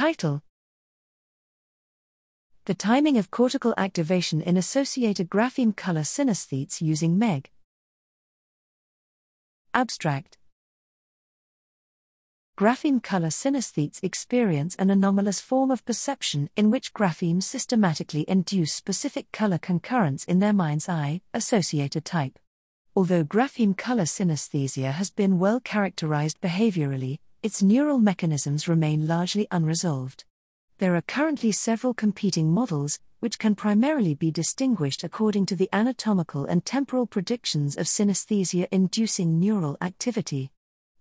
Title The timing of cortical activation in associator grapheme color synesthetes using MEG. Abstract Grapheme color synesthetes experience an anomalous form of perception in which graphemes systematically induce specific color concurrents in their mind's eye, associator type. Although grapheme color synesthesia has been well characterized behaviorally, its neural mechanisms remain largely unresolved. There are currently several competing models, which can primarily be distinguished according to the anatomical and temporal predictions of synesthesia inducing neural activity.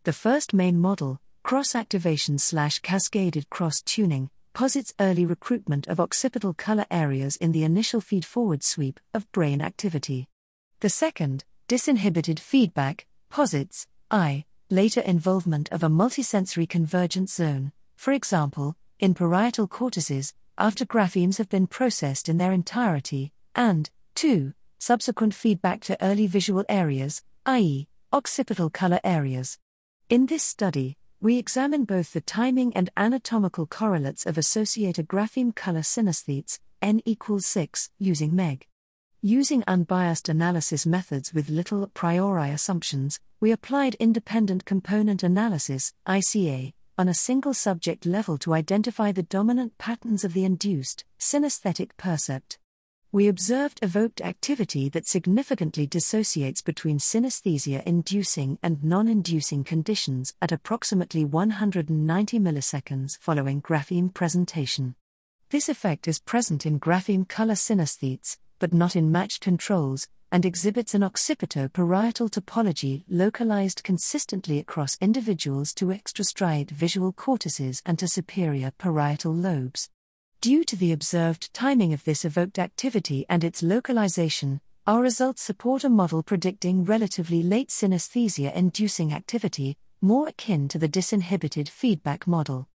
The first main model, cross activation slash cascaded cross tuning, posits early recruitment of occipital color areas in the initial feed forward sweep of brain activity. The second, disinhibited feedback, posits, I, later involvement of a multisensory convergence zone, for example, in parietal cortices, after graphemes have been processed in their entirety, and, 2. Subsequent feedback to early visual areas, i.e., occipital color areas. In this study, we examine both the timing and anatomical correlates of associator grapheme color synesthetes, n equals 6, using MEG. Using unbiased analysis methods with little a priori assumptions, we applied independent component analysis, ICA, on a single subject level to identify the dominant patterns of the induced, synesthetic percept we observed evoked activity that significantly dissociates between synesthesia inducing and non inducing conditions at approximately 190 milliseconds following grapheme presentation. This effect is present in grapheme color synesthetes, but not in matched controls, and exhibits an occipito-parietal topology localized consistently across individuals to extrastriate visual cortices and to superior parietal lobes. Due to the observed timing of this evoked activity and its localization, our results support a model predicting relatively late synesthesia inducing activity, more akin to the disinhibited feedback model.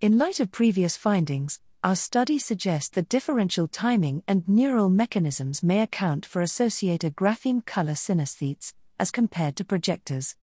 In light of previous findings, our study suggests that differential timing and neural mechanisms may account for associator grapheme color synesthetes, as compared to projectors.